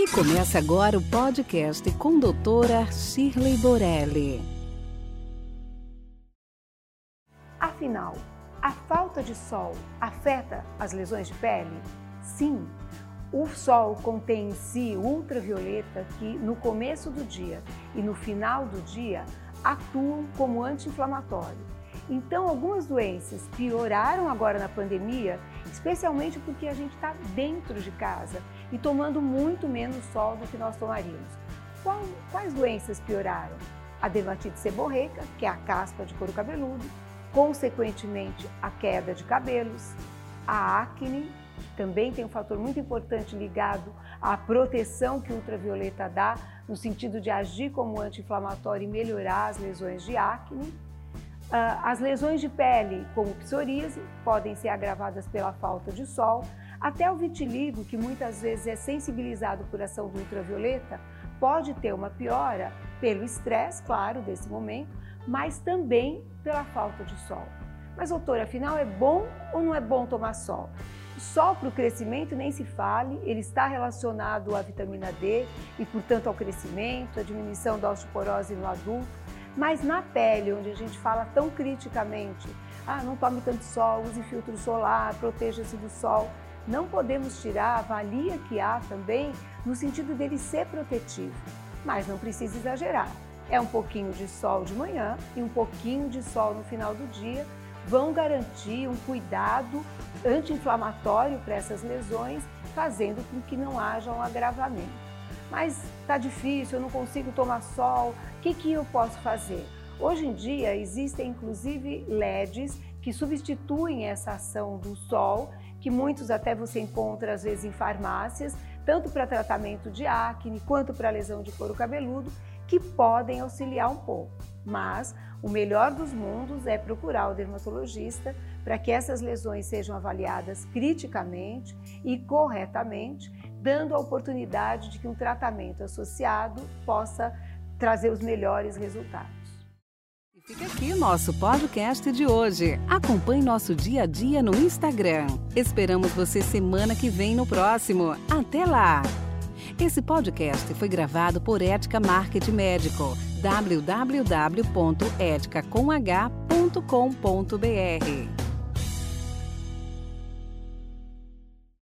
E começa agora o podcast com doutora Shirley Borelli. Afinal, a falta de sol afeta as lesões de pele? Sim. O sol contém em si ultravioleta que, no começo do dia e no final do dia, atuam como anti-inflamatório. Então, algumas doenças pioraram agora na pandemia, especialmente porque a gente está dentro de casa e tomando muito menos sol do que nós tomaríamos. Qual, quais doenças pioraram? A dermatite seborreica, que é a caspa de couro cabeludo, consequentemente a queda de cabelos, a acne, também tem um fator muito importante ligado à proteção que ultravioleta dá, no sentido de agir como anti-inflamatório e melhorar as lesões de acne. Ah, as lesões de pele, como psoríase, podem ser agravadas pela falta de sol. Até o vitiligo, que muitas vezes é sensibilizado por ação do ultravioleta, pode ter uma piora pelo estresse, claro, desse momento, mas também pela falta de sol. Mas, doutora, afinal, é bom ou não é bom tomar sol? Sol para o crescimento nem se fale, ele está relacionado à vitamina D e, portanto, ao crescimento, à diminuição da osteoporose no adulto. Mas na pele, onde a gente fala tão criticamente, ah, não tome tanto sol, use filtro solar, proteja-se do sol, não podemos tirar a valia que há também no sentido dele ser protetivo, mas não precisa exagerar. É um pouquinho de sol de manhã e um pouquinho de sol no final do dia vão garantir um cuidado anti-inflamatório para essas lesões, fazendo com que não haja um agravamento mas está difícil, eu não consigo tomar sol, o que, que eu posso fazer? Hoje em dia existem inclusive LEDs que substituem essa ação do sol, que muitos até você encontra às vezes em farmácias, tanto para tratamento de acne quanto para lesão de couro cabeludo, que podem auxiliar um pouco. Mas o melhor dos mundos é procurar o dermatologista para que essas lesões sejam avaliadas criticamente e corretamente dando a oportunidade de que um tratamento associado possa trazer os melhores resultados. E fica aqui nosso podcast de hoje. Acompanhe nosso dia a dia no Instagram. Esperamos você semana que vem no próximo. Até lá! Esse podcast foi gravado por Ética Marketing Médico www.eticacomh.com.br